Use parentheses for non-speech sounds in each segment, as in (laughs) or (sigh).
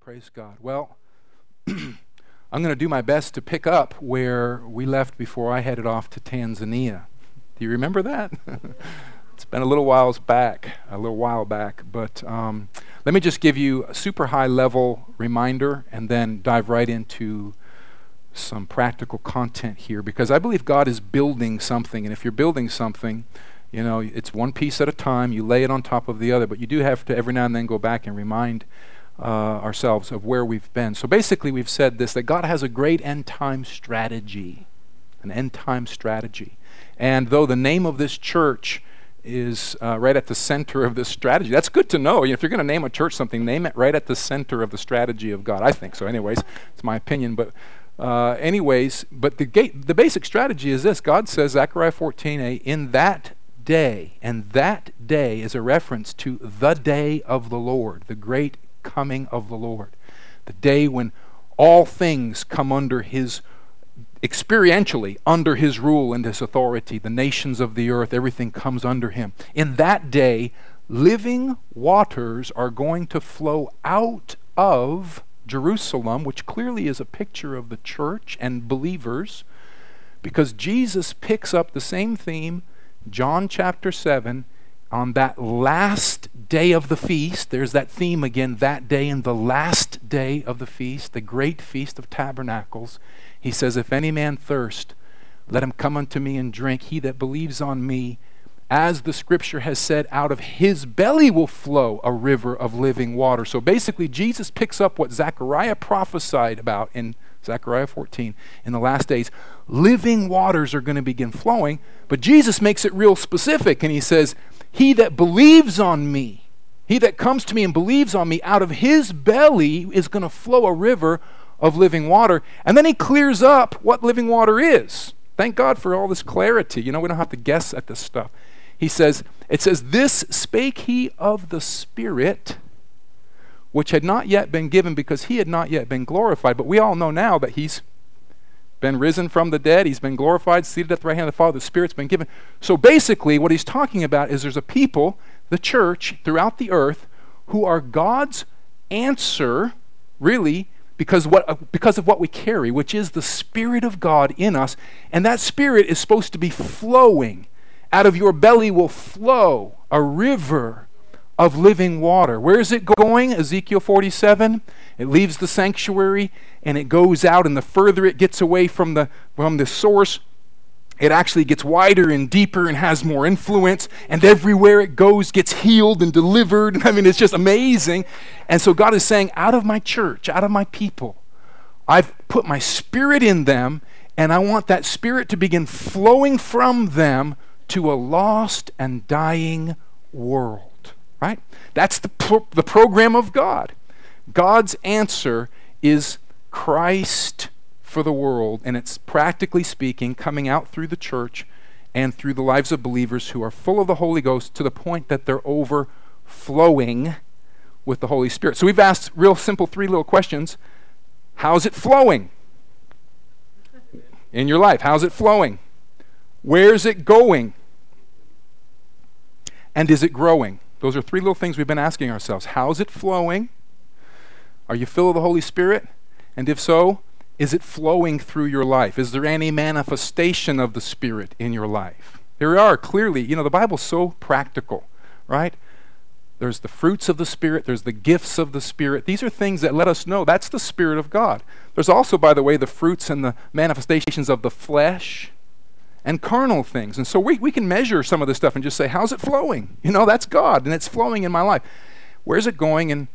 Praise God. Well, (clears throat) I'm going to do my best to pick up where we left before I headed off to Tanzania. Do you remember that? (laughs) it's been a little whiles back, a little while back, but um, let me just give you a super high level reminder and then dive right into some practical content here because I believe God is building something, and if you're building something, you know, it's one piece at a time. You lay it on top of the other, but you do have to every now and then go back and remind uh, ourselves of where we've been. So basically, we've said this that God has a great end time strategy, an end time strategy. And though the name of this church is uh, right at the center of this strategy, that's good to know. If you're going to name a church something, name it right at the center of the strategy of God. I think so, anyways. It's my opinion. But, uh, anyways, but the, gate, the basic strategy is this God says, Zechariah 14a, in that day, and that day is a reference to the day of the Lord, the great coming of the Lord. The day when all things come under his experientially under his rule and his authority. The nations of the earth, everything comes under him. In that day, living waters are going to flow out of Jerusalem, which clearly is a picture of the church and believers, because Jesus picks up the same theme, John chapter 7, on that last day of the feast, there's that theme again, that day and the last day of the feast, the great feast of tabernacles. He says, If any man thirst, let him come unto me and drink. He that believes on me, as the scripture has said, out of his belly will flow a river of living water. So basically, Jesus picks up what Zechariah prophesied about in Zechariah 14. In the last days, living waters are going to begin flowing, but Jesus makes it real specific, and he says, he that believes on me, he that comes to me and believes on me, out of his belly is going to flow a river of living water. And then he clears up what living water is. Thank God for all this clarity. You know, we don't have to guess at this stuff. He says, it says, This spake he of the Spirit, which had not yet been given because he had not yet been glorified. But we all know now that he's been risen from the dead. He's been glorified, seated at the right hand of the Father. The Spirit's been given. So basically, what he's talking about is there's a people, the church, throughout the earth, who are God's answer, really, because, what, uh, because of what we carry, which is the Spirit of God in us. And that Spirit is supposed to be flowing. Out of your belly will flow a river of living water. Where is it going? Ezekiel 47. It leaves the sanctuary and it goes out, and the further it gets away from the, from the source, it actually gets wider and deeper and has more influence, and everywhere it goes gets healed and delivered. (laughs) I mean, it's just amazing. And so God is saying, out of my church, out of my people, I've put my spirit in them, and I want that spirit to begin flowing from them to a lost and dying world. Right? That's the, pro- the program of God. God's answer is Christ for the world, and it's practically speaking coming out through the church and through the lives of believers who are full of the Holy Ghost to the point that they're overflowing with the Holy Spirit. So we've asked real simple three little questions. How's it flowing in your life? How's it flowing? Where's it going? And is it growing? Those are three little things we've been asking ourselves. How's it flowing? Are you filled with the Holy Spirit? And if so, is it flowing through your life? Is there any manifestation of the Spirit in your life? There are clearly, you know, the Bible's so practical, right? There's the fruits of the Spirit, there's the gifts of the Spirit. These are things that let us know that's the Spirit of God. There's also, by the way, the fruits and the manifestations of the flesh and carnal things. And so we, we can measure some of this stuff and just say, how's it flowing? You know, that's God, and it's flowing in my life. Where's it going? And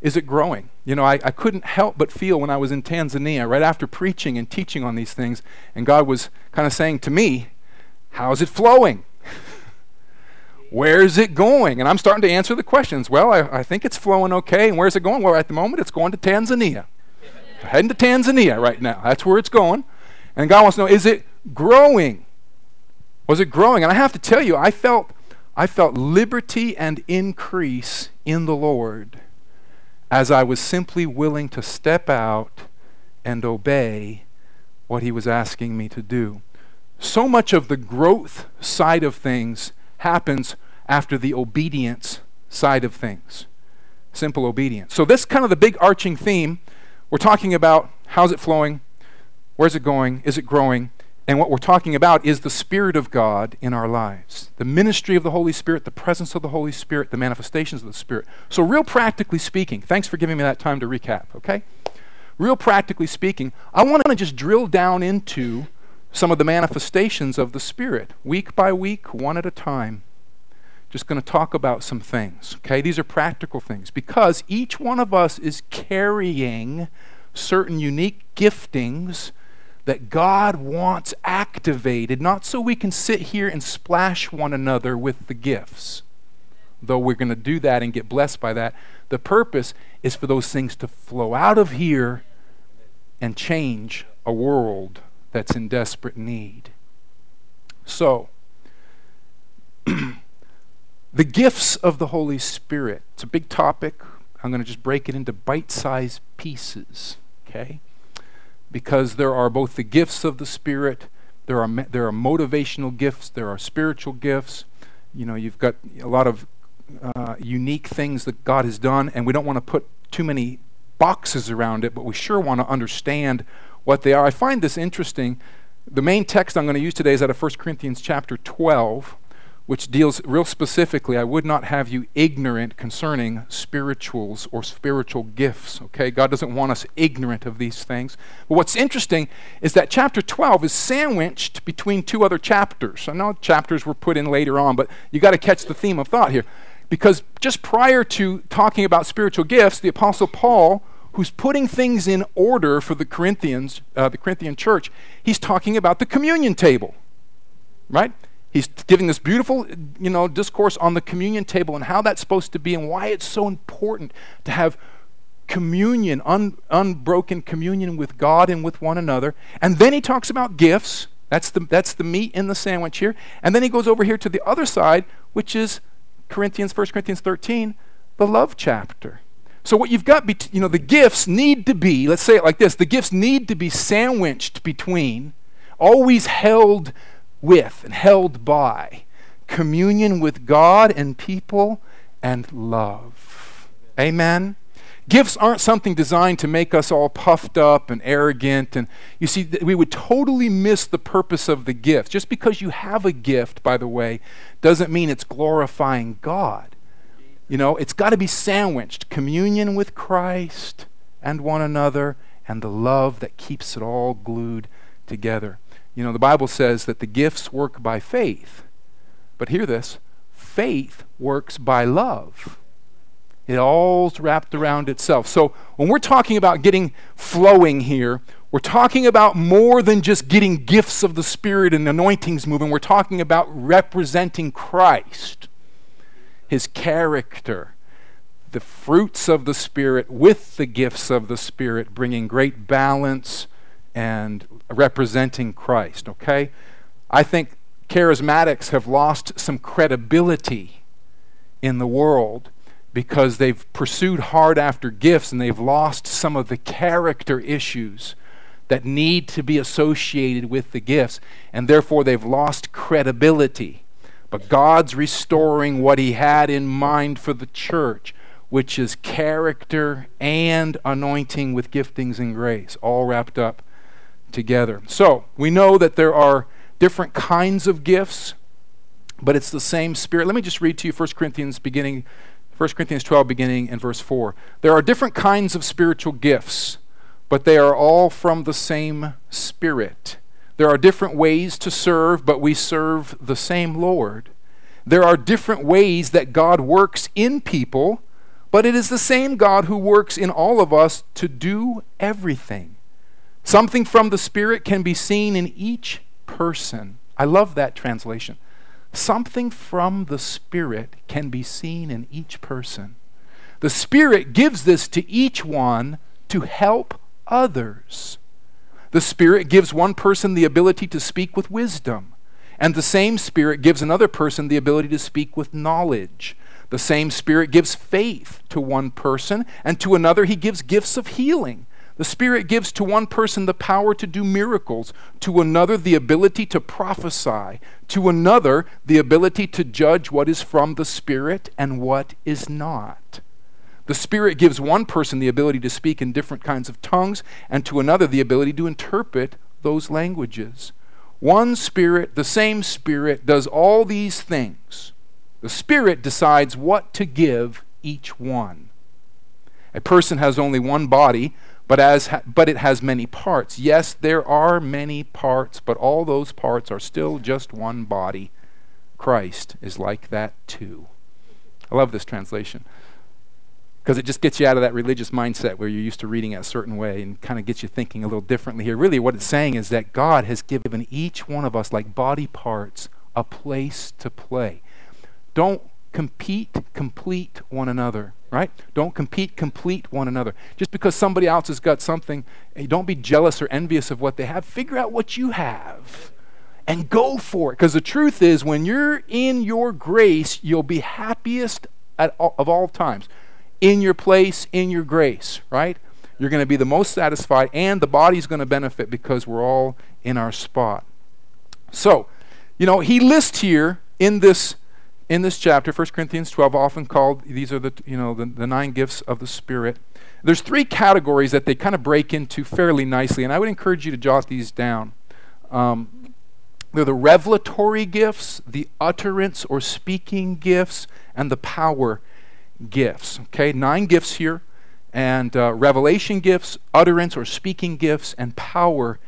is it growing? You know, I, I couldn't help but feel when I was in Tanzania, right after preaching and teaching on these things, and God was kind of saying to me, How's it flowing? (laughs) Where's it going? And I'm starting to answer the questions. Well, I, I think it's flowing okay. And where's it going? Well, at the moment, it's going to Tanzania. heading to Tanzania right now. That's where it's going. And God wants to know, is it growing? Was it growing? And I have to tell you, I felt, I felt liberty and increase in the Lord as I was simply willing to step out and obey what he was asking me to do. So much of the growth side of things happens after the obedience side of things. simple obedience. So, this kind of the big arching theme. We're talking about how's it flowing? Where's it going? Is it growing? And what we're talking about is the Spirit of God in our lives the ministry of the Holy Spirit, the presence of the Holy Spirit, the manifestations of the Spirit. So, real practically speaking, thanks for giving me that time to recap, okay? Real practically speaking, I want to just drill down into some of the manifestations of the Spirit, week by week, one at a time. Just going to talk about some things, okay? These are practical things because each one of us is carrying certain unique giftings that God wants activated, not so we can sit here and splash one another with the gifts, though we're going to do that and get blessed by that. The purpose is for those things to flow out of here and change a world that's in desperate need. So, (clears throat) the gifts of the Holy Spirit. It's a big topic. I'm going to just break it into bite sized pieces, okay? Because there are both the gifts of the Spirit, there are, there are motivational gifts, there are spiritual gifts. You know, you've got a lot of uh, unique things that God has done, and we don't want to put too many boxes around it, but we sure want to understand what they are. I find this interesting. The main text I'm going to use today is out of 1 Corinthians chapter 12, which deals real specifically, I would not have you ignorant concerning spirituals or spiritual gifts. Okay? God doesn't want us ignorant of these things. But what's interesting is that chapter 12 is sandwiched between two other chapters. I know chapters were put in later on, but you got to catch the theme of thought here. Because just prior to talking about spiritual gifts, the Apostle Paul, who's putting things in order for the Corinthians, uh, the Corinthian church, he's talking about the communion table, right? He's giving this beautiful, you know, discourse on the communion table and how that's supposed to be and why it's so important to have communion, un, unbroken communion with God and with one another. And then he talks about gifts. That's the, that's the meat in the sandwich here. And then he goes over here to the other side, which is Corinthians, 1 Corinthians 13, the love chapter. So what you've got, you know, the gifts need to be, let's say it like this, the gifts need to be sandwiched between, always held with and held by communion with God and people and love. Amen. Gifts aren't something designed to make us all puffed up and arrogant. And you see, we would totally miss the purpose of the gift. Just because you have a gift, by the way, doesn't mean it's glorifying God. You know, it's got to be sandwiched communion with Christ and one another and the love that keeps it all glued together. You know, the Bible says that the gifts work by faith. But hear this faith works by love. It all's wrapped around itself. So when we're talking about getting flowing here, we're talking about more than just getting gifts of the Spirit and anointings moving. We're talking about representing Christ, His character, the fruits of the Spirit with the gifts of the Spirit, bringing great balance and representing Christ, okay? I think charismatics have lost some credibility in the world because they've pursued hard after gifts and they've lost some of the character issues that need to be associated with the gifts, and therefore they've lost credibility. But God's restoring what He had in mind for the church, which is character and anointing with giftings and grace, all wrapped up together. So we know that there are different kinds of gifts, but it's the same Spirit. Let me just read to you 1 Corinthians beginning 1 Corinthians 12, beginning in verse 4. There are different kinds of spiritual gifts, but they are all from the same Spirit. There are different ways to serve, but we serve the same Lord. There are different ways that God works in people, but it is the same God who works in all of us to do everything. Something from the Spirit can be seen in each person. I love that translation. Something from the Spirit can be seen in each person. The Spirit gives this to each one to help others. The Spirit gives one person the ability to speak with wisdom, and the same Spirit gives another person the ability to speak with knowledge. The same Spirit gives faith to one person, and to another, He gives gifts of healing. The Spirit gives to one person the power to do miracles, to another the ability to prophesy, to another the ability to judge what is from the Spirit and what is not. The Spirit gives one person the ability to speak in different kinds of tongues, and to another the ability to interpret those languages. One Spirit, the same Spirit, does all these things. The Spirit decides what to give each one. A person has only one body, but, as ha- but it has many parts. Yes, there are many parts, but all those parts are still just one body. Christ is like that too. I love this translation because it just gets you out of that religious mindset where you're used to reading it a certain way and kind of gets you thinking a little differently here. Really, what it's saying is that God has given each one of us, like body parts, a place to play. Don't compete, complete one another, right? Don't compete, complete one another. Just because somebody else has got something, don't be jealous or envious of what they have. Figure out what you have and go for it. Because the truth is, when you're in your grace, you'll be happiest all, of all times in your place, in your grace, right? You're going to be the most satisfied, and the body's going to benefit because we're all in our spot. So, you know, he lists here in this in this chapter, 1 Corinthians 12, often called these are the you know the, the nine gifts of the Spirit. There's three categories that they kind of break into fairly nicely, and I would encourage you to jot these down. Um, they're the revelatory gifts, the utterance or speaking gifts, and the power gifts. Okay, nine gifts here, and uh, revelation gifts, utterance or speaking gifts, and power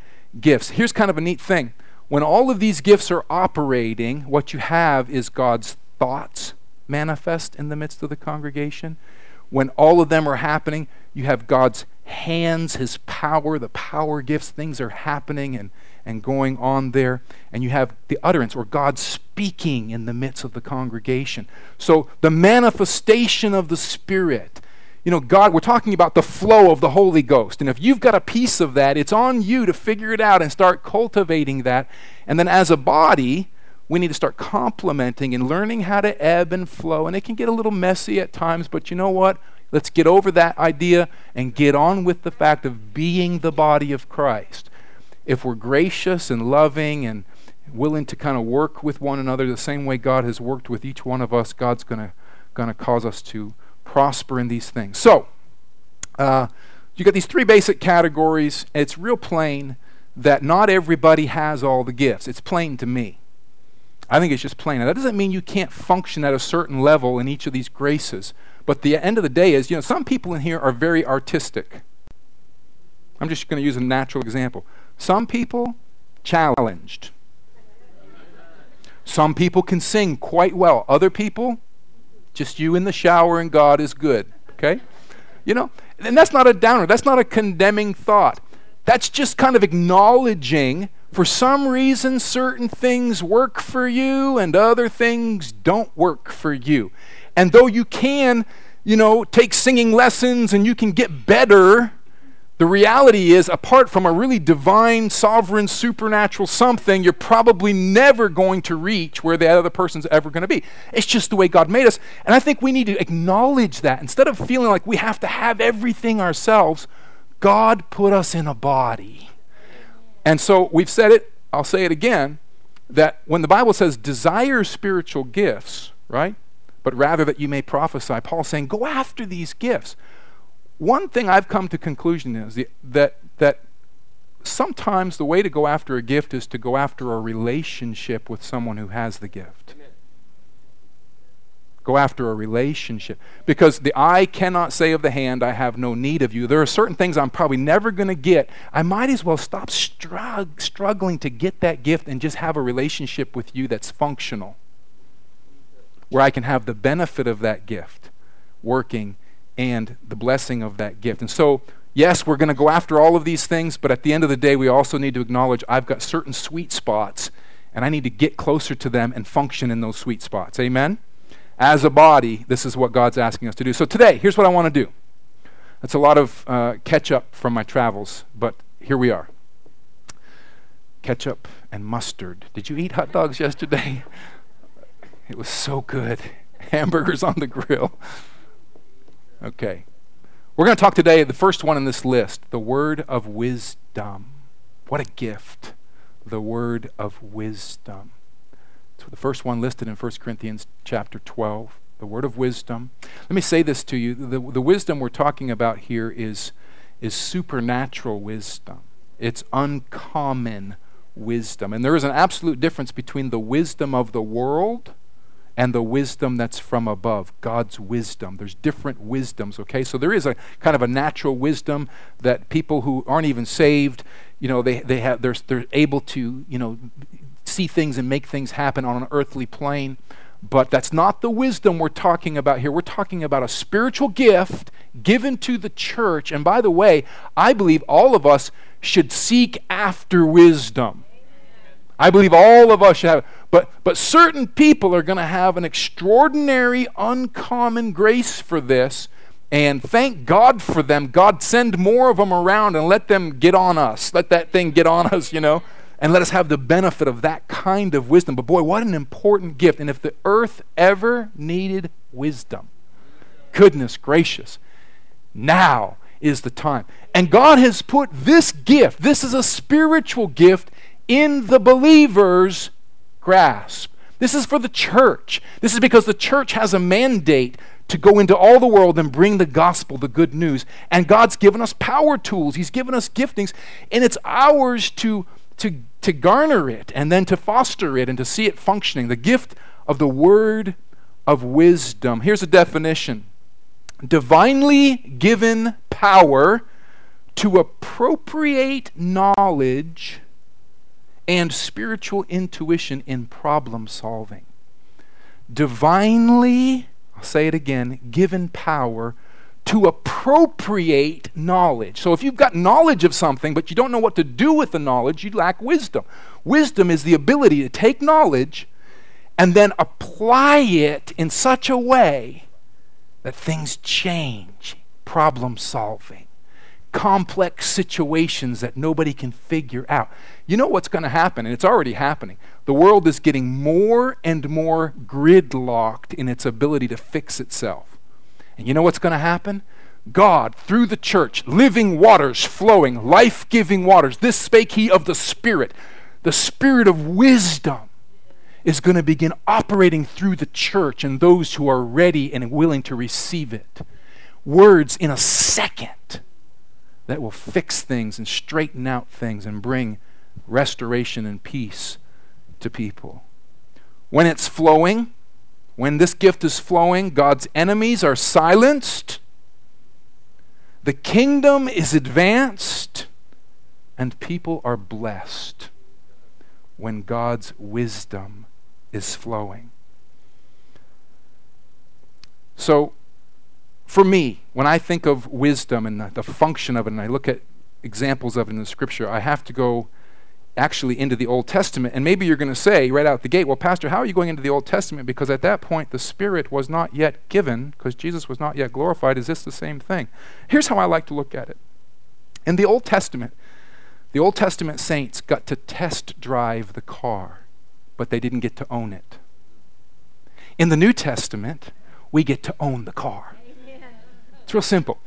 gifts. Here's kind of a neat thing. When all of these gifts are operating, what you have is God's thoughts manifest in the midst of the congregation. When all of them are happening, you have God's hands, His power, the power gifts, things are happening and and going on there. And you have the utterance or God speaking in the midst of the congregation. So the manifestation of the Spirit. You know, God, we're talking about the flow of the Holy Ghost. And if you've got a piece of that, it's on you to figure it out and start cultivating that. And then as a body, we need to start complementing and learning how to ebb and flow. And it can get a little messy at times, but you know what? Let's get over that idea and get on with the fact of being the body of Christ if we're gracious and loving and willing to kind of work with one another the same way God has worked with each one of us, God's going to going to cause us to prosper in these things. So, uh, you got these three basic categories. It's real plain that not everybody has all the gifts. It's plain to me. I think it's just plain. Now, that doesn't mean you can't function at a certain level in each of these graces. But the end of the day is, you know, some people in here are very artistic. I'm just going to use a natural example. Some people, challenged. Some people can sing quite well. Other people, just you in the shower and God is good. Okay? You know, and that's not a downer. That's not a condemning thought. That's just kind of acknowledging for some reason certain things work for you and other things don't work for you. And though you can, you know, take singing lessons and you can get better, the reality is, apart from a really divine, sovereign, supernatural something, you're probably never going to reach where the other person's ever going to be. It's just the way God made us. And I think we need to acknowledge that. Instead of feeling like we have to have everything ourselves, God put us in a body. And so we've said it, I'll say it again, that when the Bible says desire spiritual gifts, right? But rather that you may prophesy, Paul's saying go after these gifts one thing I've come to conclusion is that that sometimes the way to go after a gift is to go after a relationship with someone who has the gift. Go after a relationship. Because the eye cannot say of the hand, I have no need of you. There are certain things I'm probably never going to get. I might as well stop strug- struggling to get that gift and just have a relationship with you that's functional, where I can have the benefit of that gift working and the blessing of that gift. And so, yes, we're going to go after all of these things, but at the end of the day, we also need to acknowledge I've got certain sweet spots, and I need to get closer to them and function in those sweet spots. Amen? As a body, this is what God's asking us to do. So, today, here's what I want to do. That's a lot of uh, catch up from my travels, but here we are. Ketchup and mustard. Did you eat hot dogs yesterday? It was so good. (laughs) Hamburgers on the grill. Okay. We're going to talk today, the first one in this list, the word of wisdom. What a gift. The word of wisdom. The first one listed in 1 Corinthians chapter 12. the word of wisdom. Let me say this to you the, the wisdom we're talking about here is, is supernatural wisdom, it's uncommon wisdom. And there is an absolute difference between the wisdom of the world and the wisdom that's from above, God's wisdom. There's different wisdoms, okay? So there is a kind of a natural wisdom that people who aren't even saved, you know, they, they have they're, they're able to, you know, see things and make things happen on an earthly plane. But that's not the wisdom we're talking about here. We're talking about a spiritual gift given to the church. And by the way, I believe all of us should seek after wisdom. I believe all of us should have But, but certain people are going to have an extraordinary, uncommon grace for this. And thank God for them. God, send more of them around and let them get on us. Let that thing get on us, you know, and let us have the benefit of that kind of wisdom. But boy, what an important gift. And if the earth ever needed wisdom, goodness gracious, now is the time. And God has put this gift, this is a spiritual gift, in the believer's grasp. This is for the church. This is because the church has a mandate to go into all the world and bring the gospel, the good news. And God's given us power tools, He's given us giftings, and it's ours to, to, to garner it and then to foster it and to see it functioning. The gift of the word of wisdom. Here's a definition divinely given power to appropriate knowledge and spiritual intuition in problem solving. Divinely, I'll say it again, given power to appropriate knowledge. So if you've got knowledge of something, but you don't know what to do with the knowledge, you lack wisdom. Wisdom is the ability to take knowledge and then apply it in such a way that things change, problem solving complex situations that nobody can figure out. You know what's going to happen, and it's already happening. The world is getting more and more gridlocked in its ability to fix itself. And you know what's going to happen? God, through the church, living waters flowing, life giving waters, this spake he of the Spirit, the Spirit of wisdom. Is going to begin operating through the church and those who are ready and willing to receive it. Words in a second that will fix things and straighten out things and bring restoration and peace to people. When it's flowing, when this gift is flowing, God's enemies are silenced, the kingdom is advanced, and people are blessed when God's wisdom is flowing. So, for me, when I think of wisdom and the, function of it, and I look at examples of it in the scripture, I have to go actually into the Old Testament. And maybe you're going to say right out the gate, well, Pastor, how are you going into the Old Testament? Because at that point, the Spirit was not yet given, because Jesus was not yet glorified. Is this the same thing? Here's how I like to look at it. In the Old Testament, the Old Testament saints got to test drive the car, but they didn't get to own it. In the New Testament, we get to own the car. It's real simple.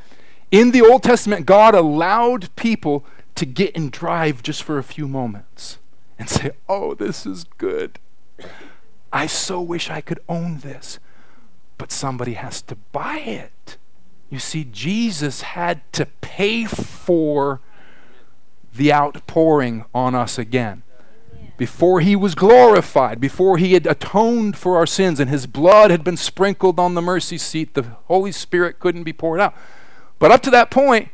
In the Old Testament, God allowed people to get and drive just for a few moments and say, Oh, this is good. I so wish I could own this. But somebody has to buy it. You see, Jesus had to pay for the outpouring on us again. Before he was glorified, before he had atoned for our sins and his blood had been sprinkled on the mercy seat, the Holy Spirit couldn't be poured out. But up to that point,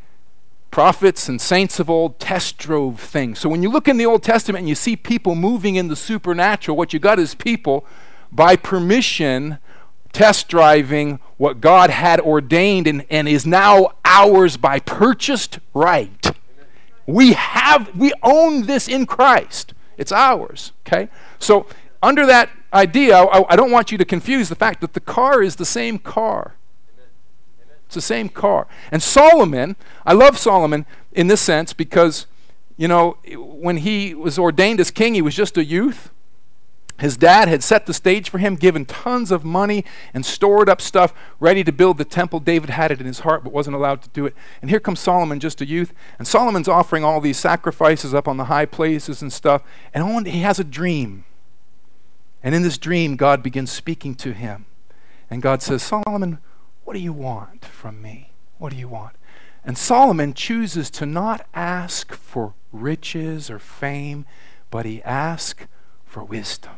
prophets and saints of old test drove things. So when you look in the Old Testament and you see people moving in the supernatural, what you got is people by permission test driving what God had ordained and, and is now ours by purchased right. We have we own this in Christ. It's ours, okay? So, under that idea, I, I, don't want you to confuse the fact that the car is the same car. It's the same car. And Solomon, I love Solomon in this sense because, you know, when he was ordained as king, he was just a youth. His dad had set the stage for him, given tons of money and stored up stuff ready to build the temple. David had it in his heart but wasn't allowed to do it. And here comes Solomon, just a youth. And Solomon's offering all these sacrifices up on the high places and stuff. And he has a dream. And in this dream, God begins speaking to him. And God says, Solomon, what do you want from me? What do you want? And Solomon chooses to not ask for riches or fame, but he asks for wisdom.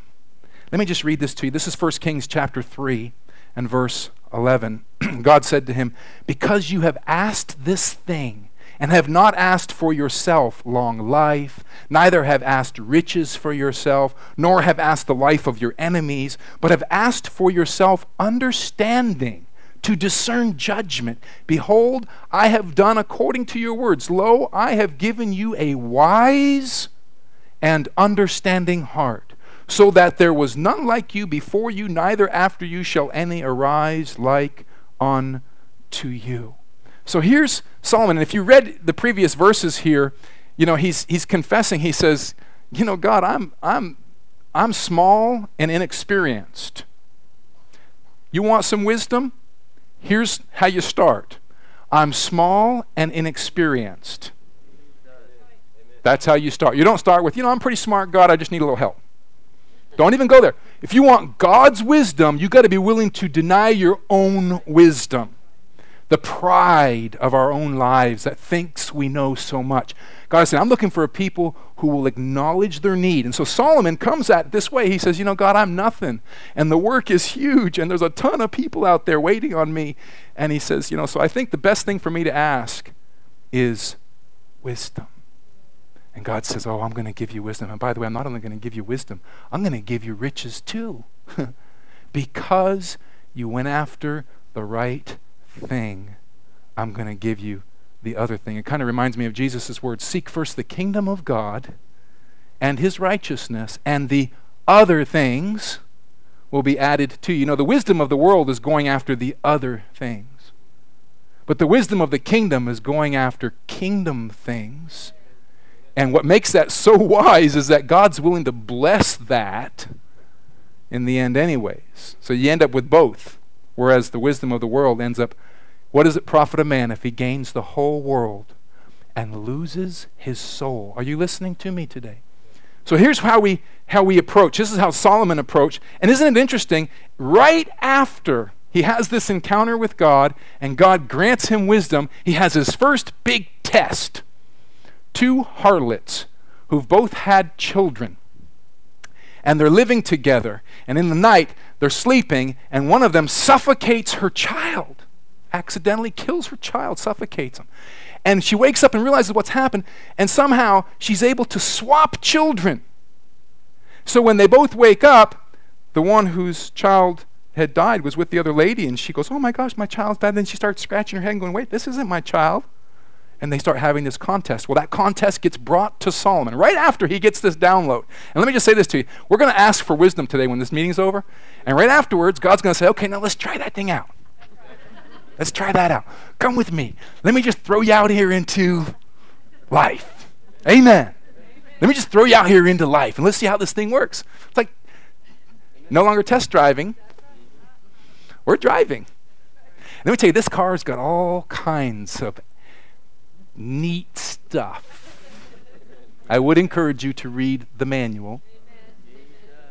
Let me just read this to you. This is 1 Kings chapter 3 and verse 11. (clears throat) God said to him, Because you have asked this thing, and have not asked for yourself long life, neither have asked riches for yourself, nor have asked the life of your enemies, but have asked for yourself understanding to discern judgment. Behold, I have done according to your words. Lo, I have given you a wise and understanding heart, so that there was none like you before you, neither after you shall any arise like unto you. So here's Solomon. And if you read the previous verses here, you know, he's, he's confessing. He says, You know, God, I'm, I'm, I'm small and inexperienced. You want some wisdom? Here's how you start I'm small and inexperienced. That's how you start. You don't start with, you know, I'm pretty smart, God, I just need a little help. Don't even go there. If you want God's wisdom, you've got to be willing to deny your own wisdom the pride of our own lives that thinks we know so much. God said, I'm looking for a people who will acknowledge their need. And so Solomon comes at this way. He says, You know, God, I'm nothing. And the work is huge. And there's a ton of people out there waiting on me. And he says, You know, so I think the best thing for me to ask is wisdom. And God says, Oh, I'm going to give you wisdom. And by the way, I'm not only going to give you wisdom, I'm going to give you riches too. (laughs) because you went after the right thing, I'm going to give you the other thing. It kind of reminds me of Jesus' words Seek first the kingdom of God and his righteousness, and the other things will be added to you. You know, the wisdom of the world is going after the other things. But the wisdom of the kingdom is going after kingdom things. And what makes that so (laughs) wise is that God's willing to bless that in the end, anyways. So you end up with both. Whereas the wisdom of the world ends up what does it profit a man if he gains the whole world and loses his soul? Are you listening to me today? So here's how we how we approach. This is how Solomon approached. And isn't it interesting? Right after he has this encounter with God and God grants him wisdom, he has his first big test. Two harlots who've both had children and they're living together. And in the night, they're sleeping, and one of them suffocates her child, accidentally kills her child, suffocates him. And she wakes up and realizes what's happened, and somehow she's able to swap children. So when they both wake up, the one whose child had died was with the other lady, and she goes, Oh my gosh, my child's died. Then she starts scratching her head and going, Wait, this isn't my child and they start having this contest. Well, that contest gets brought to Solomon right after he gets this download. And let me just say this to you. We're going to ask for wisdom today when this meeting's over. And right afterwards, God's going to say, okay, now let's try that thing out. Let's try that out. Come with me. Let me just throw you out here into life. Amen. Let me just throw you out here into life and let's see how this thing works. It's like no longer test driving, we're driving. Let me tell you, this car's got all kinds of neat stuff. I would encourage you to read the manual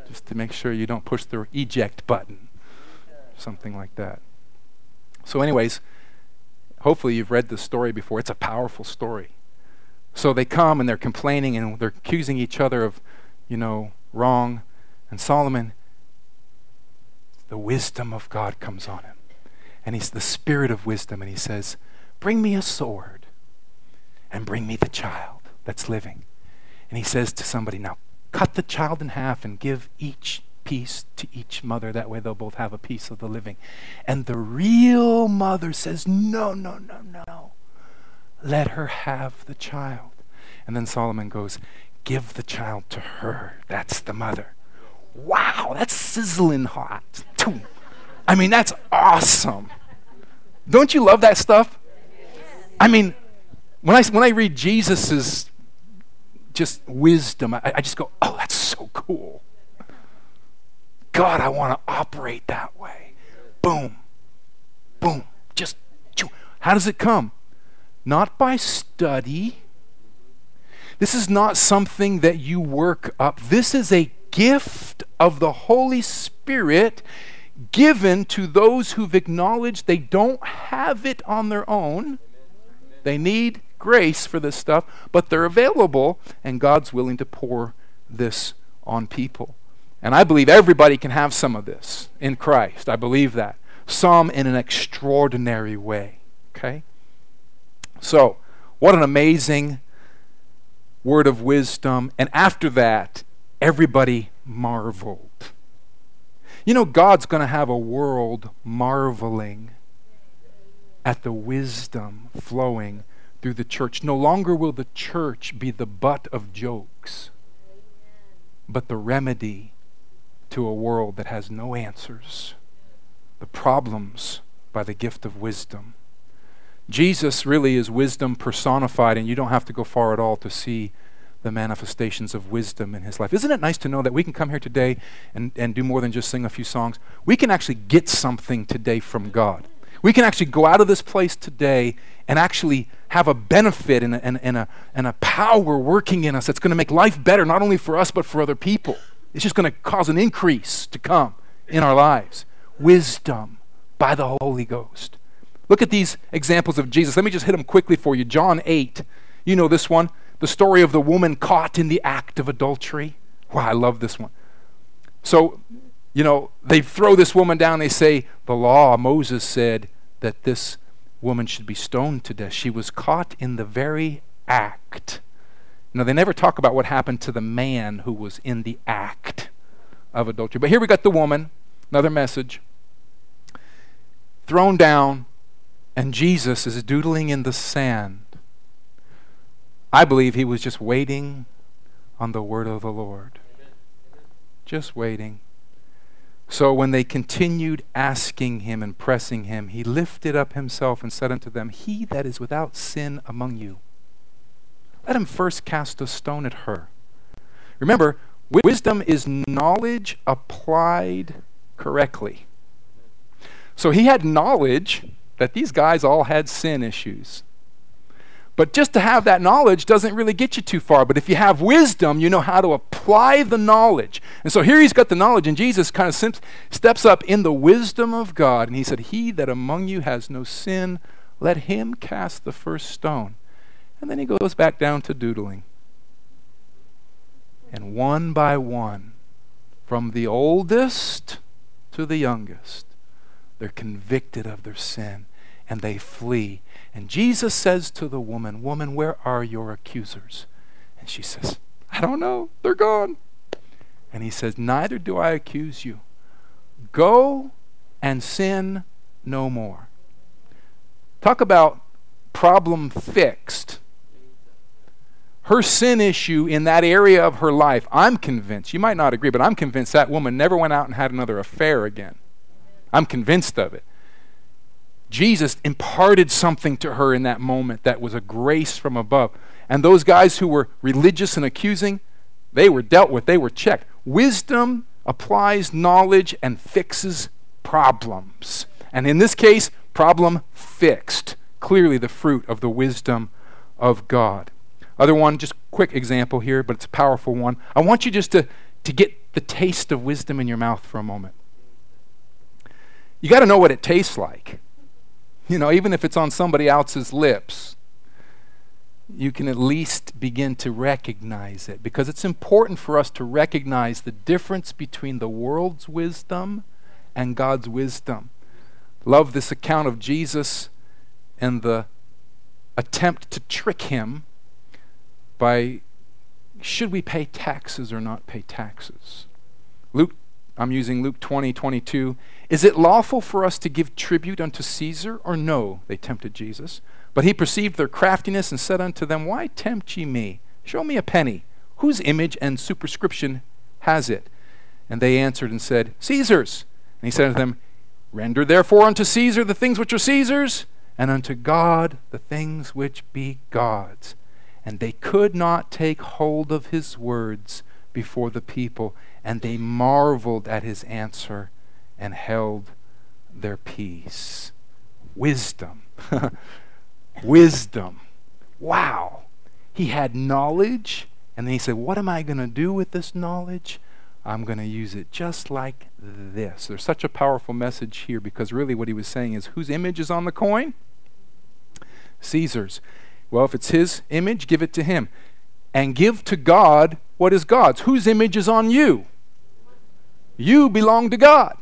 just to make sure you don't push the eject button, something like that. So, anyways, hopefully you've read this story before. It's a powerful story. So they come and they're complaining and they're accusing each other of, you know, wrong. And Solomon, the wisdom of God comes on him. And he's the spirit of wisdom. And he says, Bring me a sword and bring me the child that's living. And he says to somebody, Now cut the child in half and give each piece to each mother. That way they'll both have a piece of the living. And the real mother says, No, no, no, no. Let her have the child. And then Solomon goes, Give the child to her. That's the mother. Wow, that's sizzling hot. I mean, that's awesome. Don't you love that stuff? I mean, when I, when I read Jesus' just wisdom, I, I just go, oh, that's so cool. God, I want to operate that way. Boom. Boom. Just, how does it come? Not by study. This is not something that you work up. This is a gift of the Holy Spirit given to those who've acknowledged they don't have it on their own. They need grace for this stuff, but they're available, and God's willing to pour this on people. And I believe everybody can have some of this in Christ. I believe that. Some in an extraordinary way. Okay? So, what an amazing word of wisdom. And after that, everybody marveled. You know, God's going to have a world marveling at the wisdom flowing through the church. No longer will the church be the butt of jokes, but the remedy to a world that has no answers. The problems by the gift of wisdom. Jesus really is wisdom personified, and you don't have to go far at all to see the manifestations of wisdom in his life. Isn't it nice to know that we can come here today and, and do more than just sing a few songs? We can actually get something today from God. We can actually go out of this place today and actually have a benefit and a, and, and a, and a power working in us that's going to make life better, not only for us, but for other people. It's just going to cause an increase to come in our lives. Wisdom by the Holy Ghost. Look at these examples of Jesus. Let me just hit them quickly for you. John 8. You know this one the story of the woman caught in the act of adultery. Wow, I love this one. So, you know, they throw this woman down. They say, the law, Moses said that this woman should be stoned to death. She was caught in the very act. Now, they never talk about what happened to the man who was in the act of adultery. But here we got the woman, another message, thrown down, and Jesus is doodling in the sand. I believe he was just waiting on the word of the Lord. Just waiting. So when they continued asking him and pressing him, he lifted up himself and said unto them, He that is without sin among you, let him first cast a stone at her. Remember, wisdom is knowledge applied correctly. So he had knowledge that these guys all had sin issues. But just to have that knowledge doesn't really get you too far. But if you have wisdom, you know how to apply the knowledge. And so here he's got the knowledge, and Jesus kind of steps up in the wisdom of God, and he said, He that among you has no sin, let him cast the first stone. And then he goes back down to doodling. And one by one, from the oldest to the youngest, they're convicted of their sin and they flee and Jesus says to the woman, Woman, where are your accusers? And she says, I don't know. They're gone. And he says, Neither do I accuse you. Go and sin no more. Talk about problem fixed. Her sin issue in that area of her life, I'm convinced, you might not agree, but I'm convinced that woman never went out and had another affair again. I'm convinced of it. Jesus imparted something to her in that moment that was a grace from above. And those guys who were religious and accusing, they were dealt with, they were checked. Wisdom applies knowledge and fixes problems. And in this case, problem fixed. Clearly the fruit of the wisdom of God. Other one, just quick example here, but it's a powerful one. I want you just to, to get the taste of wisdom in your mouth for a moment. You got to know what it tastes like. You know, even if it's on somebody else's lips, you can at least begin to recognize it because it's important for us to recognize the difference between the world's wisdom and God's wisdom. Love this account of Jesus and the attempt to trick him by should we pay taxes or not pay taxes. Luke I'm using Luke 20, 22. Is it lawful for us to give tribute unto Caesar or no? They tempted Jesus. But he perceived their craftiness and said unto them, Why tempt ye me? Show me a penny. Whose image and superscription has it? And they answered and said, Caesar's. And he said unto them, Render therefore unto Caesar the things which are Caesar's, and unto God the things which be God's. And they could not take hold of his words before the people and they marveled at his answer and held their peace. Wisdom. (laughs) Wisdom. Wow. He had knowledge, and then he said, What am I going to do with this knowledge? I'm going to use it just like this. There's such a powerful message here because really what he was saying is whose image is on the coin? Caesar's. Well, if it's his image, give it to him. And give to God what is God's. Whose image is on you? You belong to God.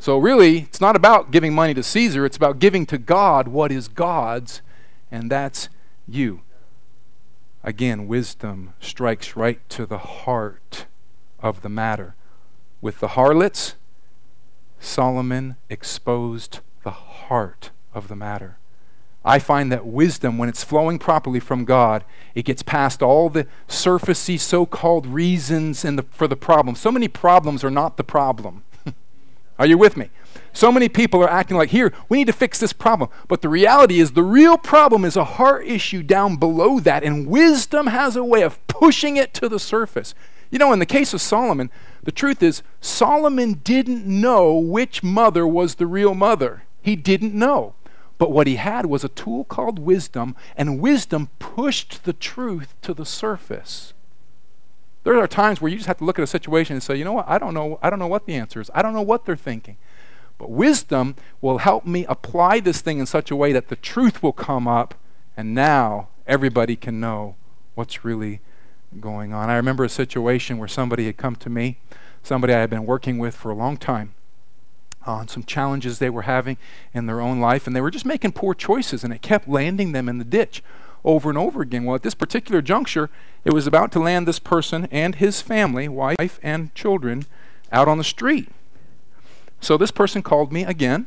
So, really, it's not about giving money to Caesar, it's about giving to God what is God's, and that's you. Again, wisdom strikes right to the heart of the matter. With the harlots, Solomon exposed the heart of the matter. I find that wisdom, when it's flowing properly from God, it gets past all the surfacey so called reasons the, for the problem. So many problems are not the problem. Are you with me? So many people are acting like, here, we need to fix this problem. But the reality is, the real problem is a heart issue down below that, and wisdom has a way of pushing it to the surface. You know, in the case of Solomon, the truth is, Solomon didn't know which mother was the real mother. He didn't know. But what he had was a tool called wisdom, and wisdom pushed the truth to the surface. There are times where you just have to look at a situation and say, you know what, I don't know, I don't know what the answer is. I don't know what they're thinking. But wisdom will help me apply this thing in such a way that the truth will come up, and now everybody can know what's really going on. I remember a situation where somebody had come to me, somebody I had been working with for a long time, on some challenges they were having in their own life, and they were just making poor choices, and it kept landing them in the ditch over and over again. Well, at this particular juncture, it was about to land this person and his family, wife and children, out on the street. So this person called me again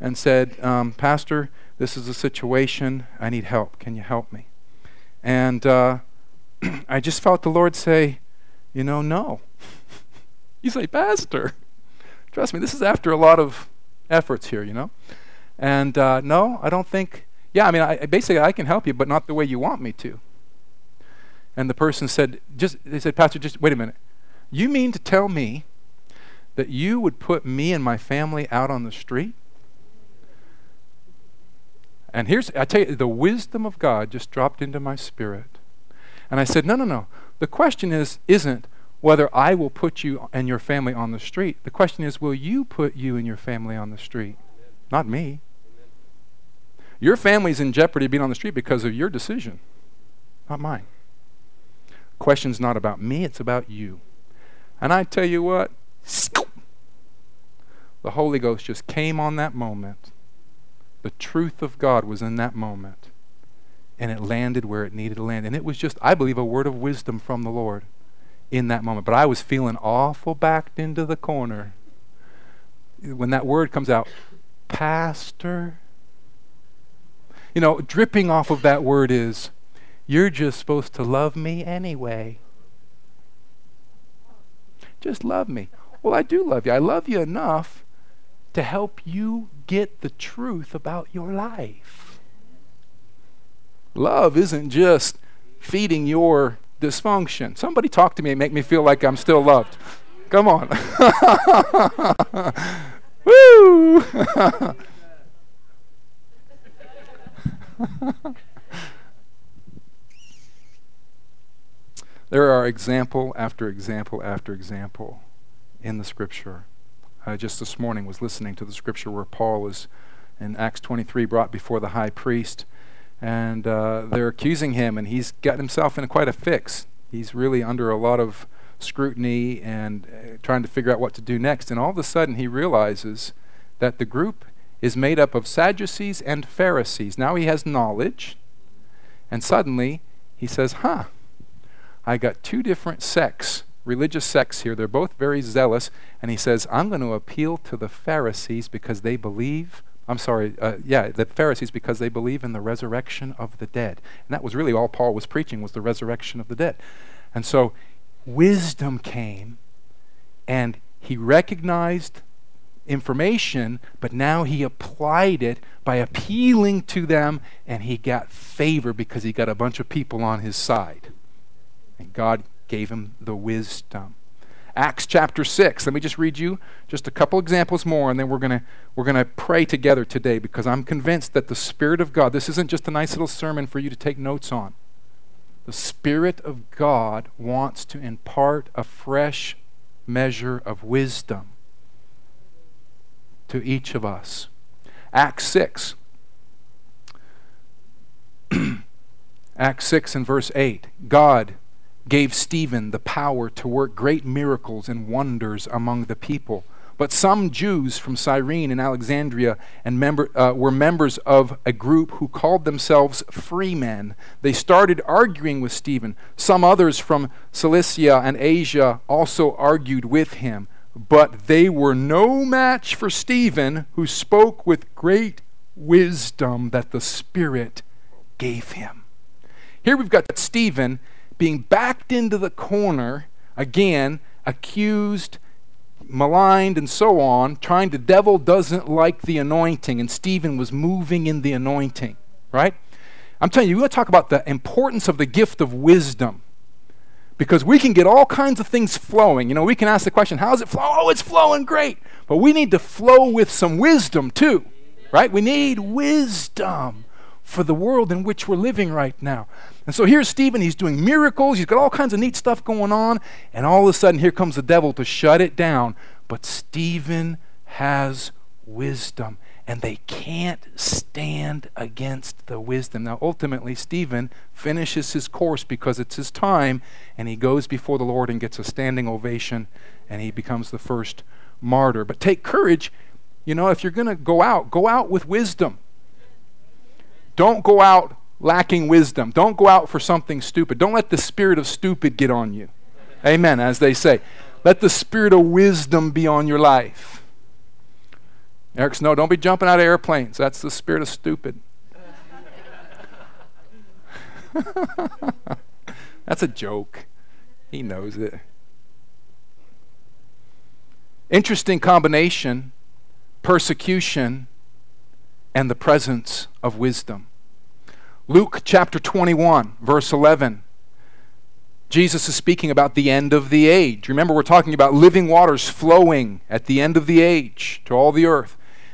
and said, um, Pastor, this is a situation. I need help. Can you help me? And uh, (clears throat) I just felt the Lord say, You know, no. (laughs) you say, Pastor, trust me, this is after a lot of efforts here, you know? And uh, no, I don't think, yeah, I mean, I, basically, I can help you, but not the way you want me to. And the person said, just, they said, Pastor, just wait a minute. You mean to tell me that you would put me and my family out on the street? And here's, I tell you, the wisdom of God just dropped into my spirit. And I said, No, no, no. The question is, isn't whether I will put you and your family on the street. The question is, will you put you and your family on the street? Not me. Your family's in jeopardy of being on the street because of your decision, not mine. Question's not about me, it's about you. And I tell you what, the Holy Ghost just came on that moment. The truth of God was in that moment and it landed where it needed to land. And it was just, I believe, a word of wisdom from the Lord in that moment. But I was feeling awful backed into the corner when that word comes out, Pastor. You know, dripping off of that word is, You're just supposed to love me anyway. Just love me. Well, I do love you. I love you enough to help you get the truth about your life. Love isn't just feeding your dysfunction. Somebody talk to me and make me feel like I'm still loved. Come on. (laughs) Woo! (laughs) (laughs) there are example after example after example in the scripture. I just this morning was listening to the scripture where Paul is in Acts 23 brought before the high priest and uh, they're accusing him, and he's got himself in quite a fix. He's really under a lot of scrutiny and uh, trying to figure out what to do next. And all of a sudden, he realizes that the group is made up of Sadducees and Pharisees. Now he has knowledge, and suddenly he says, Huh, I got two different sects, religious sects here. They're both very zealous. And he says, I'm going to appeal to the Pharisees because they believe I'm sorry, uh, yeah, the Pharisees because they believe in the resurrection of the dead. And that was really all Paul was preaching was the resurrection of the dead. And so wisdom came and he recognized information, but now he applied it by appealing to them and he got favor because he got a bunch of people on his side. And God gave him the wisdom. Acts chapter 6. Let me just read you just a couple examples more, and then we're going we're to pray together today because I'm convinced that the Spirit of God, this isn't just a nice little sermon for you to take notes on. The Spirit of God wants to impart a fresh measure of wisdom to each of us. Acts 6. (clears throat) Acts 6 and verse 8. God gave Stephen the power to work great miracles and wonders among the people. But some Jews from Cyrene and Alexandria and member, uh, were members of a group who called themselves freemen. They started arguing with Stephen. Some others from Cilicia and Asia also argued with him. But they were no match for Stephen, who spoke with great wisdom that the Spirit gave him. Here we've got Stephen being backed into the corner, again, accused, maligned, and so on, trying the devil doesn't like the anointing, and Stephen was moving in the anointing, right? I'm telling you, we're going to talk about the importance of the gift of wisdom. Because we can get all kinds of things flowing. You know, we can ask the question, how's it flow? Oh, it's flowing great. But we need to flow with some wisdom too, right? We need wisdom for the world in which we're living right now. And so here's Stephen. He's doing miracles. He's got all kinds of neat stuff going on. And all of a sudden, here comes the devil to shut it down. But Stephen has wisdom. And they can't stand against the wisdom. Now, ultimately, Stephen finishes his course because it's his time. And he goes before the Lord and gets a standing ovation. And he becomes the first martyr. But take courage. You know, if you're going to go out, go out with wisdom. Don't go out lacking wisdom. Don't go out for something stupid. Don't let the spirit of stupid get on you. Amen, as they say. Let the spirit of wisdom be on your life. Eric's, no, don't be jumping out of airplanes. That's the spirit of stupid. (laughs) That's a joke. He knows it. Interesting combination persecution and the presence of wisdom. Luke chapter 21, verse 11. Jesus is speaking about the end of the age. Remember, we're talking about living waters flowing at the end of the age to all the earth.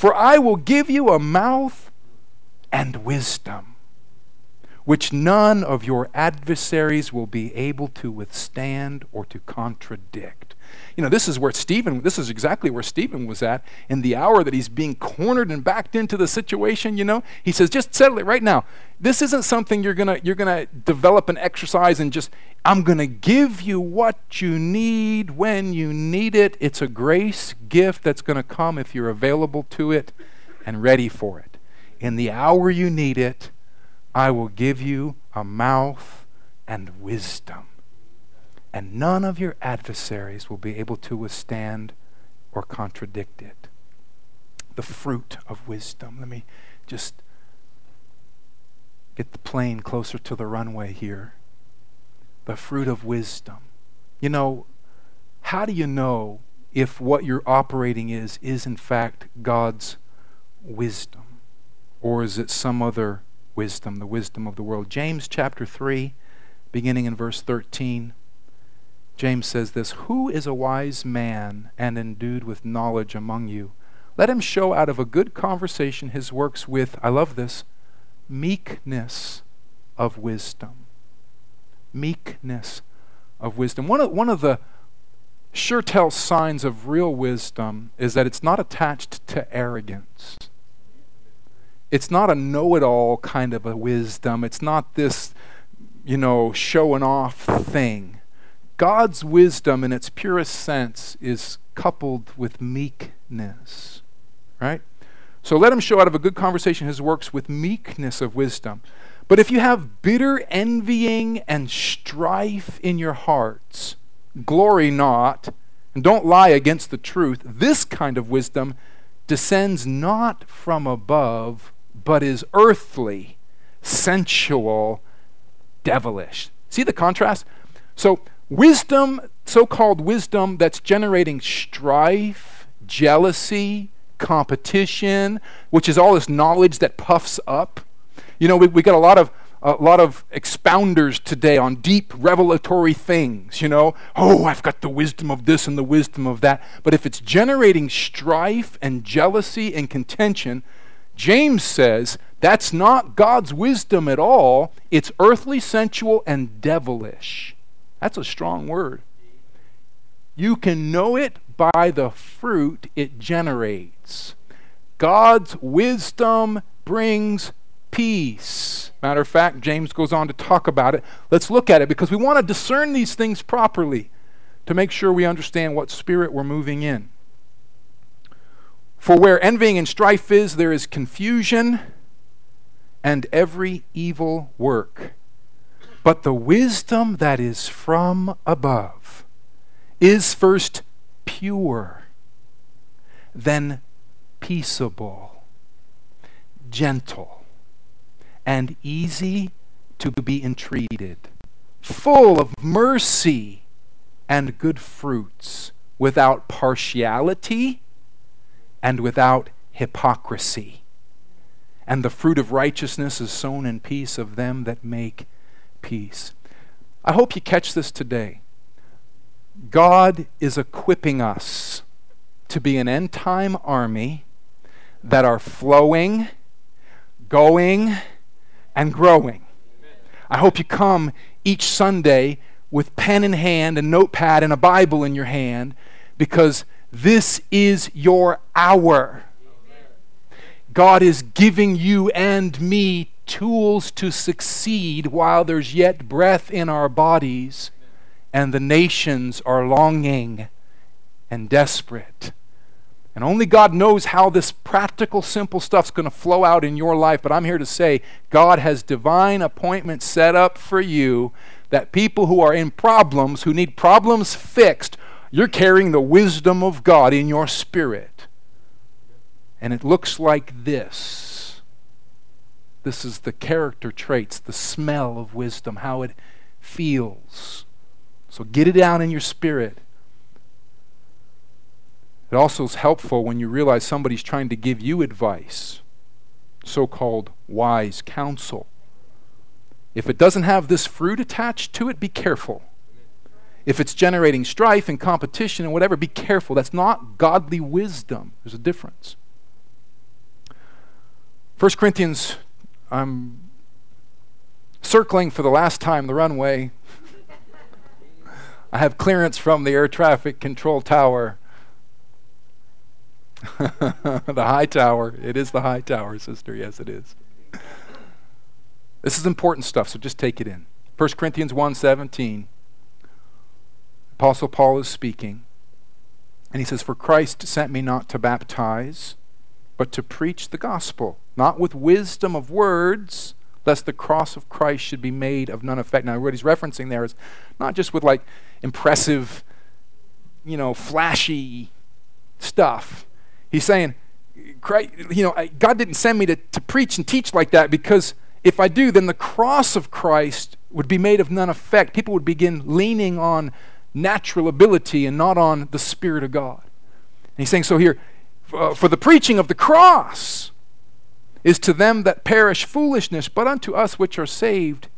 For I will give you a mouth and wisdom which none of your adversaries will be able to withstand or to contradict. You know, this is where Stephen, this is exactly where Stephen was at in the hour that he's being cornered and backed into the situation, you know. He says, just settle it right now. This isn't something you're gonna you're gonna develop an exercise and just I'm gonna give you what you need when you need it. It's a grace gift that's gonna come if you're available to it and ready for it. In the hour you need it, I will give you a mouth and wisdom, and none of your adversaries will be able to withstand or contradict it. The fruit of wisdom. Let me just get the plane closer to the runway here. The fruit of wisdom. You know, how do you know if what you're operating is is in fact God's wisdom or is it some other wisdom, the wisdom of the world. James chapter 3, beginning in verse 13. James says this Who is a wise man and endued with knowledge among you? Let him show out of a good conversation his works with, I love this, meekness of wisdom. Meekness of wisdom. One of, one of the sure tell signs of real wisdom is that it's not attached to arrogance it's not a know it all kind of a wisdom. It's not this, you know, showing off thing. God's wisdom, in its purest sense, is coupled with meekness, right? So let him show out of a good conversation his works with meekness of wisdom. But if you have bitter envying and strife in your hearts, glory not, and don't lie against the truth, this kind of wisdom descends not from above, but is earthly, sensual, devilish. See the contrast? So, wisdom, so called wisdom, that's generating strife, jealousy, competition, which is all this knowledge that puffs up. You know, we, we got a lot of a lot of expounders today on deep revelatory things, you know. Oh, I've got the wisdom of this and the wisdom of that. But if it's generating strife and jealousy and contention, James says that's not God's wisdom at all. It's earthly, sensual, and devilish. That's a strong word. You can know it by the fruit it generates. God's wisdom brings peace. Matter of fact, James goes on to talk about it. Let's look at it because we want to discern these things properly to make sure we understand what spirit we're moving in. For where envying and strife is, there is confusion and every evil work. But the wisdom that is from above is first pure, then peaceable, gentle, and easy to be entreated, full of mercy and good fruits, without partiality and without hypocrisy. And the fruit of righteousness is sown in peace of them that make peace. I hope you catch this today. God is equipping us to be an end time army that are flowing, going, and growing. I hope you come each Sunday with pen in hand, a notepad, and a Bible in your hand because this is your hour. God is giving you and me tools to succeed while there's yet breath in our bodies and the nations are longing and desperate. And only God knows how this practical, simple stuff's going to flow out in your life. But I'm here to say God has divine appointments set up for you that people who are in problems, who need problems fixed, you're carrying the wisdom of God in your spirit. And it looks like this. This is the character traits, the smell of wisdom, how it feels. So get it down in your spirit. It also is helpful when you realize somebody's trying to give you advice, so called wise counsel. If it doesn't have this fruit attached to it, be careful. If it's generating strife and competition and whatever, be careful. That's not godly wisdom. There's a difference. 1 Corinthians I'm circling for the last time the runway. I have clearance from the air traffic control tower. (laughs) the high tower. It is the high tower, sister. Yes, it is. This is important stuff, so just take it in. 1 Corinthians 1:17. Apostle Paul is speaking. And he says, For Christ sent me not to baptize, but to preach the gospel, not with wisdom of words, lest the cross of Christ should be made of none effect. Now, what he's referencing there is not just with like impressive, you know, flashy stuff. He's saying, Christ, you know, God didn't send me to, to preach and teach like that because if I do, then the cross of Christ would be made of none effect. People would begin leaning on natural ability and not on the Spirit of God. And he's saying, so here, uh, for the preaching of the cross is to them that perish foolishness, but unto us which are saved,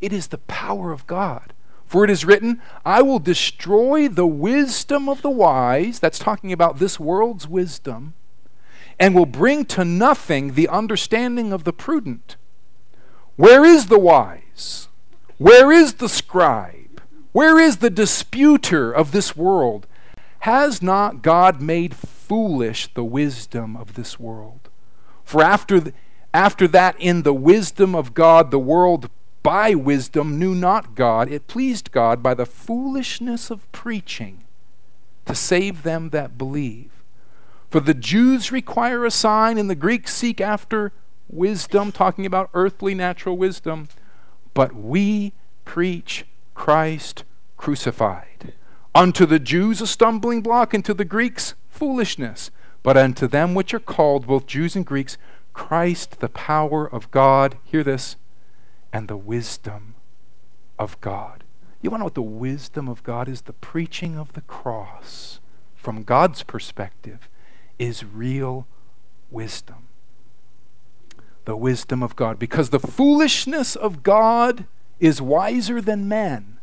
it is the power of God. For it is written, I will destroy the wisdom of the wise, that's talking about this world's wisdom, and will bring to nothing the understanding of the prudent. Where is the wise? Where is the scribe? Where is the disputer of this world? Has not God made foolish the wisdom of this world? For after, th- after that, in the wisdom of God, the world by wisdom knew not God. It pleased God by the foolishness of preaching to save them that believe. For the Jews require a sign, and the Greeks seek after wisdom, talking about earthly natural wisdom. But we preach Christ crucified Unto the Jews a stumbling block, and to the Greeks foolishness. But unto them which are called, both Jews and Greeks, Christ the power of God, hear this, and the wisdom of God. You want to know what the wisdom of God is? The preaching of the cross, from God's perspective, is real wisdom. The wisdom of God. Because the foolishness of God is wiser than men,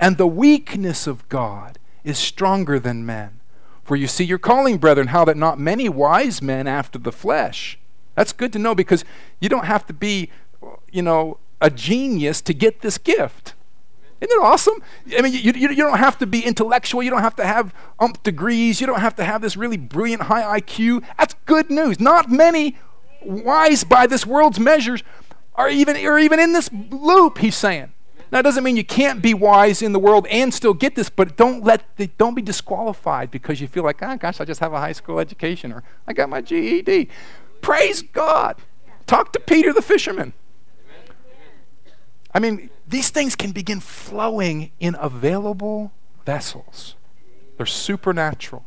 and the weakness of God is stronger than men. For you see your calling, brethren, how that not many wise men after the flesh. That's good to know because you don't have to be, you know, a genius to get this gift. Isn't it awesome? I mean, you, you, you don't have to be intellectual. You don't have to have ump degrees. You don't have to have this really brilliant high IQ. That's good news. Not many wise by this world's measures are even, are even in this loop, he's saying. Now, it doesn't mean you can't be wise in the world and still get this, but don't let the, don't be disqualified because you feel like, oh gosh, I just have a high school education or I got my GED. Praise God. Talk to Peter the fisherman. I mean, these things can begin flowing in available vessels. They're supernatural.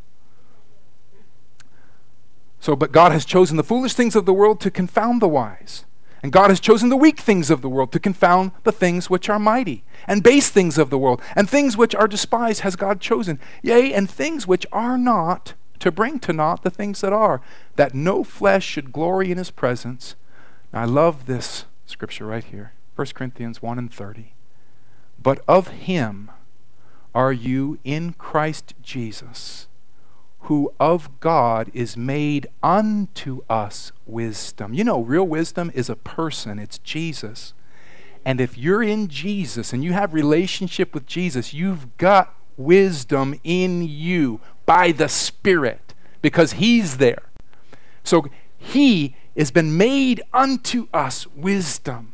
So, but God has chosen the foolish things of the world to confound the wise. And God has chosen the weak things of the world to confound the things which are mighty. And base things of the world, and things which are despised has God chosen. Yea, and things which are not, to bring to naught the things that are, that no flesh should glory in his presence. Now, I love this scripture right here. 1 Corinthians 1 and 30. But of him are you in Christ Jesus, who of God is made unto us wisdom. You know, real wisdom is a person, it's Jesus. And if you're in Jesus and you have relationship with Jesus, you've got wisdom in you by the Spirit because He's there. So He has been made unto us wisdom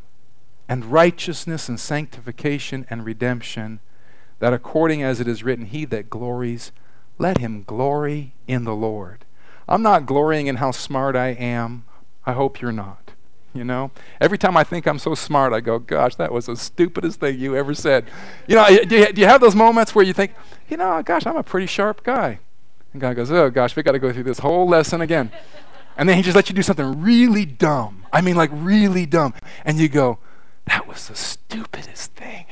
and righteousness and sanctification and redemption, that according as it is written, He that glories, let him glory in the Lord. I'm not glorying in how smart I am. I hope you're not. You know, every time I think I'm so smart, I go, "Gosh, that was the stupidest thing you ever said." You know, do you, do you have those moments where you think, "You know, gosh, I'm a pretty sharp guy," and God goes, "Oh gosh, we got to go through this whole lesson again," and then He just lets you do something really dumb. I mean, like really dumb, and you go, that was the stupidest thing.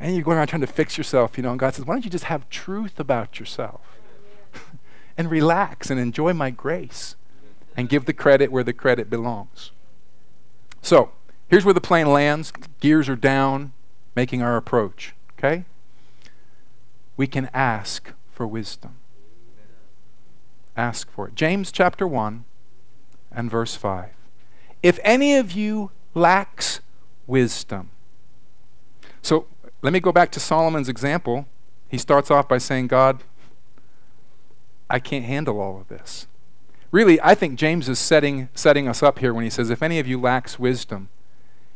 And you're going around trying to fix yourself, you know, and God says, why don't you just have truth about yourself (laughs) and relax and enjoy my grace and give the credit where the credit belongs. So, here's where the plane lands. Gears are down, making our approach, okay? We can ask for wisdom. Ask for it. James chapter 1 and verse 5. If any of you lacks wisdom. So let me go back to Solomon's example. He starts off by saying, God, I can't handle all of this. Really, I think James is setting, setting us up here when he says, if any of you lacks wisdom.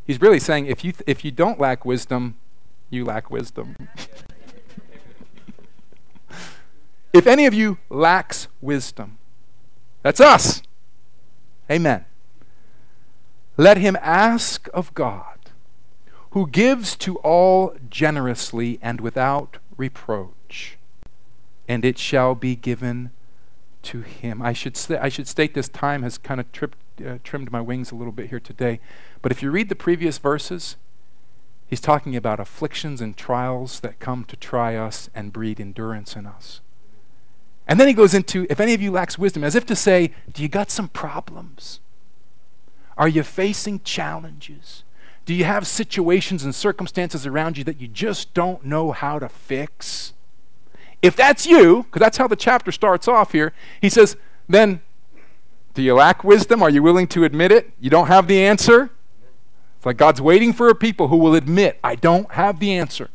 He's really saying, if you, th- if you don't lack wisdom, you lack wisdom. (laughs) if any of you lacks wisdom, that's us. Amen. Let him ask of God who gives to all generously and without reproach, and it shall be given to him. I should, st- I should state this time has kind of tripped, uh, trimmed my wings a little bit here today. But if you read the previous verses, he's talking about afflictions and trials that come to try us and breed endurance in us. And then he goes into, if any of you lacks wisdom, as if to say, do you got some problems? Are you facing challenges? Do you have situations and circumstances around you that you just don't know how to fix? If that's you, because that's how the chapter starts off here, he says, then do you lack wisdom? Are you willing to admit it? You don't have the answer? It's like God's waiting for a people who will admit, I don't have the answer.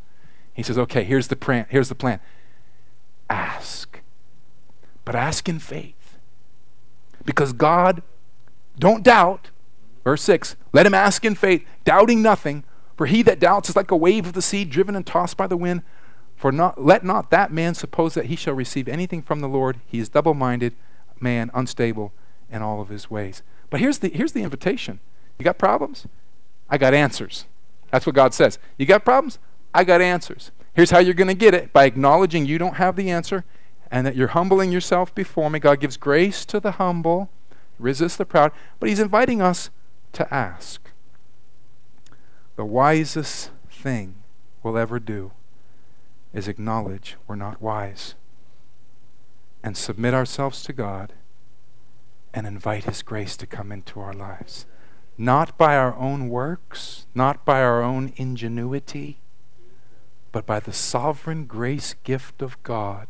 He says, okay, here's the plan. Here's the plan. Ask. But ask in faith. Because God, don't doubt, Verse 6 Let him ask in faith, doubting nothing. For he that doubts is like a wave of the sea, driven and tossed by the wind. For not, let not that man suppose that he shall receive anything from the Lord. He is double minded, man, unstable in all of his ways. But here's the, here's the invitation You got problems? I got answers. That's what God says. You got problems? I got answers. Here's how you're going to get it by acknowledging you don't have the answer and that you're humbling yourself before me. God gives grace to the humble, resists the proud, but He's inviting us to ask. The wisest thing we'll ever do is acknowledge we're not wise and submit ourselves to God and invite His grace to come into our lives. Not by our own works, not by our own ingenuity, but by the sovereign grace gift of God,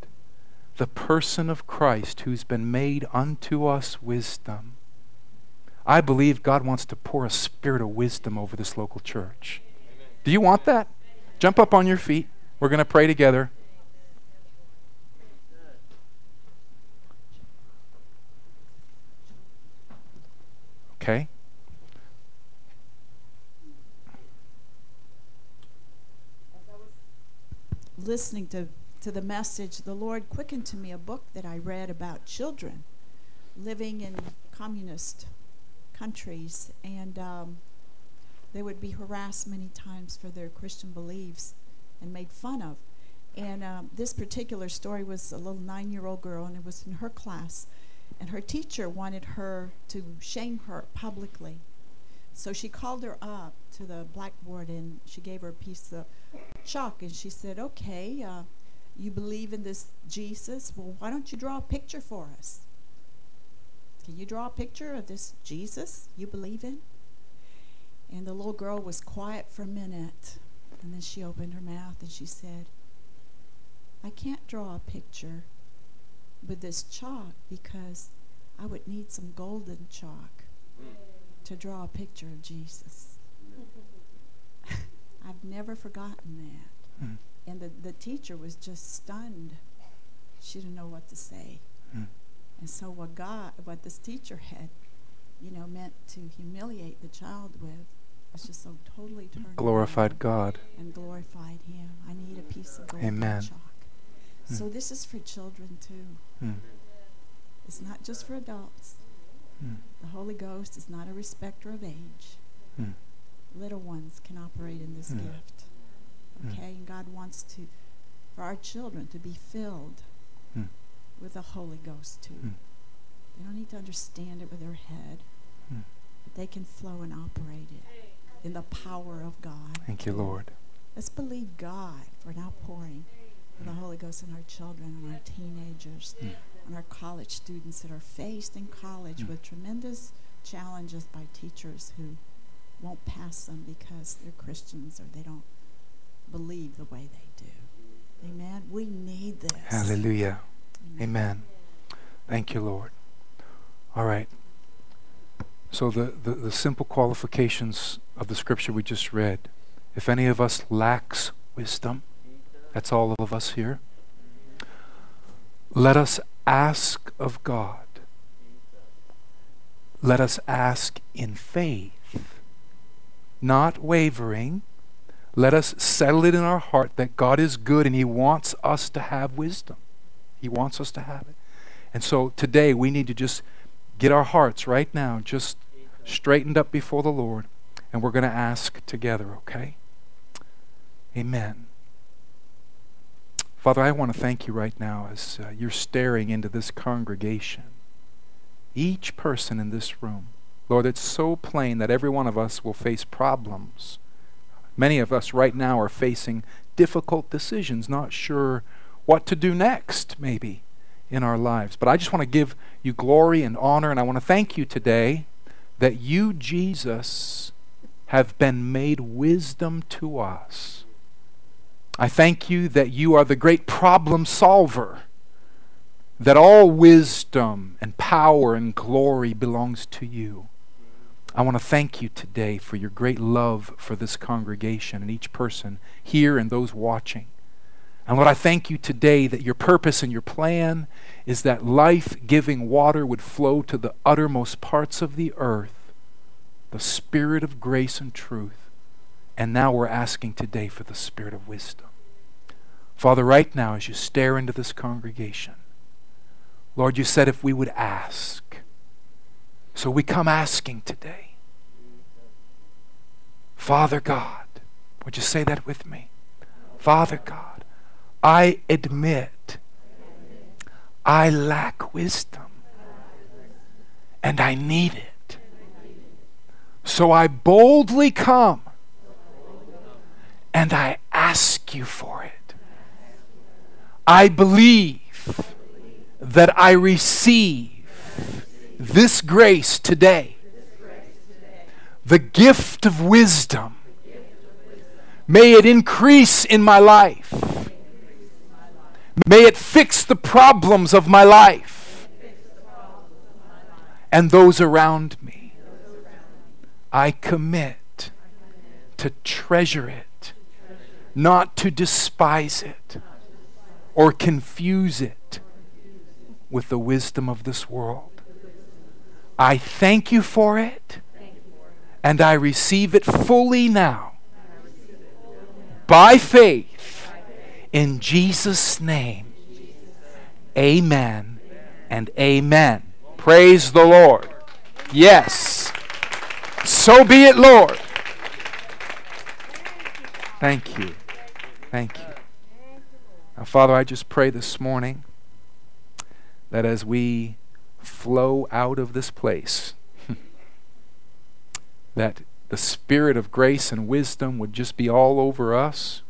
the person of Christ who's been made unto us wisdom. I believe God wants to pour a spirit of wisdom over this local church. Do you want that? Jump up on your feet. We're going to pray together. Okay? listening to, to the message, the Lord quickened to me a book that I read about children living in communist countries. And um, they would be harassed many times for their Christian beliefs and made fun of. And um, this particular story was a little nine year old girl, and it was in her class. And her teacher wanted her to shame her publicly. So she called her up to the blackboard and she gave her a piece of chalk and she said, Okay, uh, you believe in this Jesus? Well, why don't you draw a picture for us? Can you draw a picture of this Jesus you believe in? And the little girl was quiet for a minute. And then she opened her mouth and she said, I can't draw a picture with this chalk because I would need some golden chalk to draw a picture of Jesus. (laughs) I've never forgotten that. Mm. And the, the teacher was just stunned. She didn't know what to say. Mm. And so what God, what this teacher had, you know, meant to humiliate the child with was just so totally turned glorified God and glorified Him. I need a piece of gold Amen. chalk. Mm. So this is for children too. Mm. It's not just for adults. Mm. The Holy Ghost is not a respecter of age. Mm. Little ones can operate in this mm. gift. Hmm. Okay, and God wants to, for our children to be filled hmm. With the Holy Ghost too. Hmm. They don't need to understand it with their head, but they can flow and operate it in the power of God. Thank you, Lord. Let's believe God for an outpouring of the Holy Ghost in our children and our teenagers and our college students that are faced in college mm. with tremendous challenges by teachers who won't pass them because they're Christians or they don't believe the way they do. Amen. We need this. Hallelujah. Amen. Thank you, Lord. All right. So, the, the, the simple qualifications of the scripture we just read if any of us lacks wisdom, that's all of us here, let us ask of God. Let us ask in faith, not wavering. Let us settle it in our heart that God is good and He wants us to have wisdom. He wants us to have it. And so today we need to just get our hearts right now just straightened up before the Lord, and we're going to ask together, okay? Amen. Father, I want to thank you right now as uh, you're staring into this congregation. Each person in this room. Lord, it's so plain that every one of us will face problems. Many of us right now are facing difficult decisions, not sure what to do next, maybe, in our lives. But I just want to give you glory and honor, and I want to thank you today that you, Jesus, have been made wisdom to us I thank you that you are the great problem solver, that all wisdom and power and glory belongs to you. I want to thank you today for your great love for this congregation and each person here and those watching. And Lord, I thank you today that your purpose and your plan is that life giving water would flow to the uttermost parts of the earth, the spirit of grace and truth. And now we're asking today for the spirit of wisdom. Father, right now, as you stare into this congregation, Lord, you said if we would ask. So we come asking today. Father God, would you say that with me? Father God, I admit I lack wisdom and I need it. So I boldly come and I ask you for it. I believe that I receive this grace today, the gift of wisdom. May it increase in my life. May it fix the problems of my life and those around me. I commit to treasure it, not to despise it or confuse it with the wisdom of this world. I thank you for it, and I receive it fully now by faith in Jesus' name. Amen and amen. Praise the Lord. Yes. So be it, Lord. Thank you. Thank you. Now, Father, I just pray this morning that as we flow out of this place, (laughs) that the spirit of grace and wisdom would just be all over us.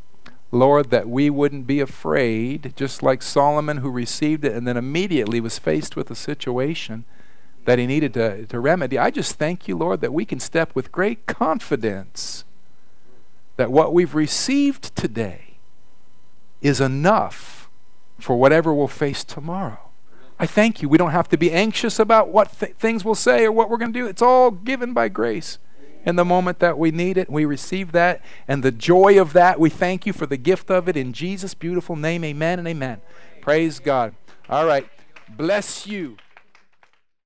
Lord, that we wouldn't be afraid, just like Solomon who received it and then immediately was faced with a situation that he needed to, to remedy. I just thank you, Lord, that we can step with great confidence that what we've received today is enough for whatever we'll face tomorrow. I thank you. We don't have to be anxious about what th- things we'll say or what we're going to do. It's all given by grace. In the moment that we need it, we receive that, and the joy of that, we thank you for the gift of it in Jesus' beautiful name. Amen and amen. Praise God. All right. Bless you.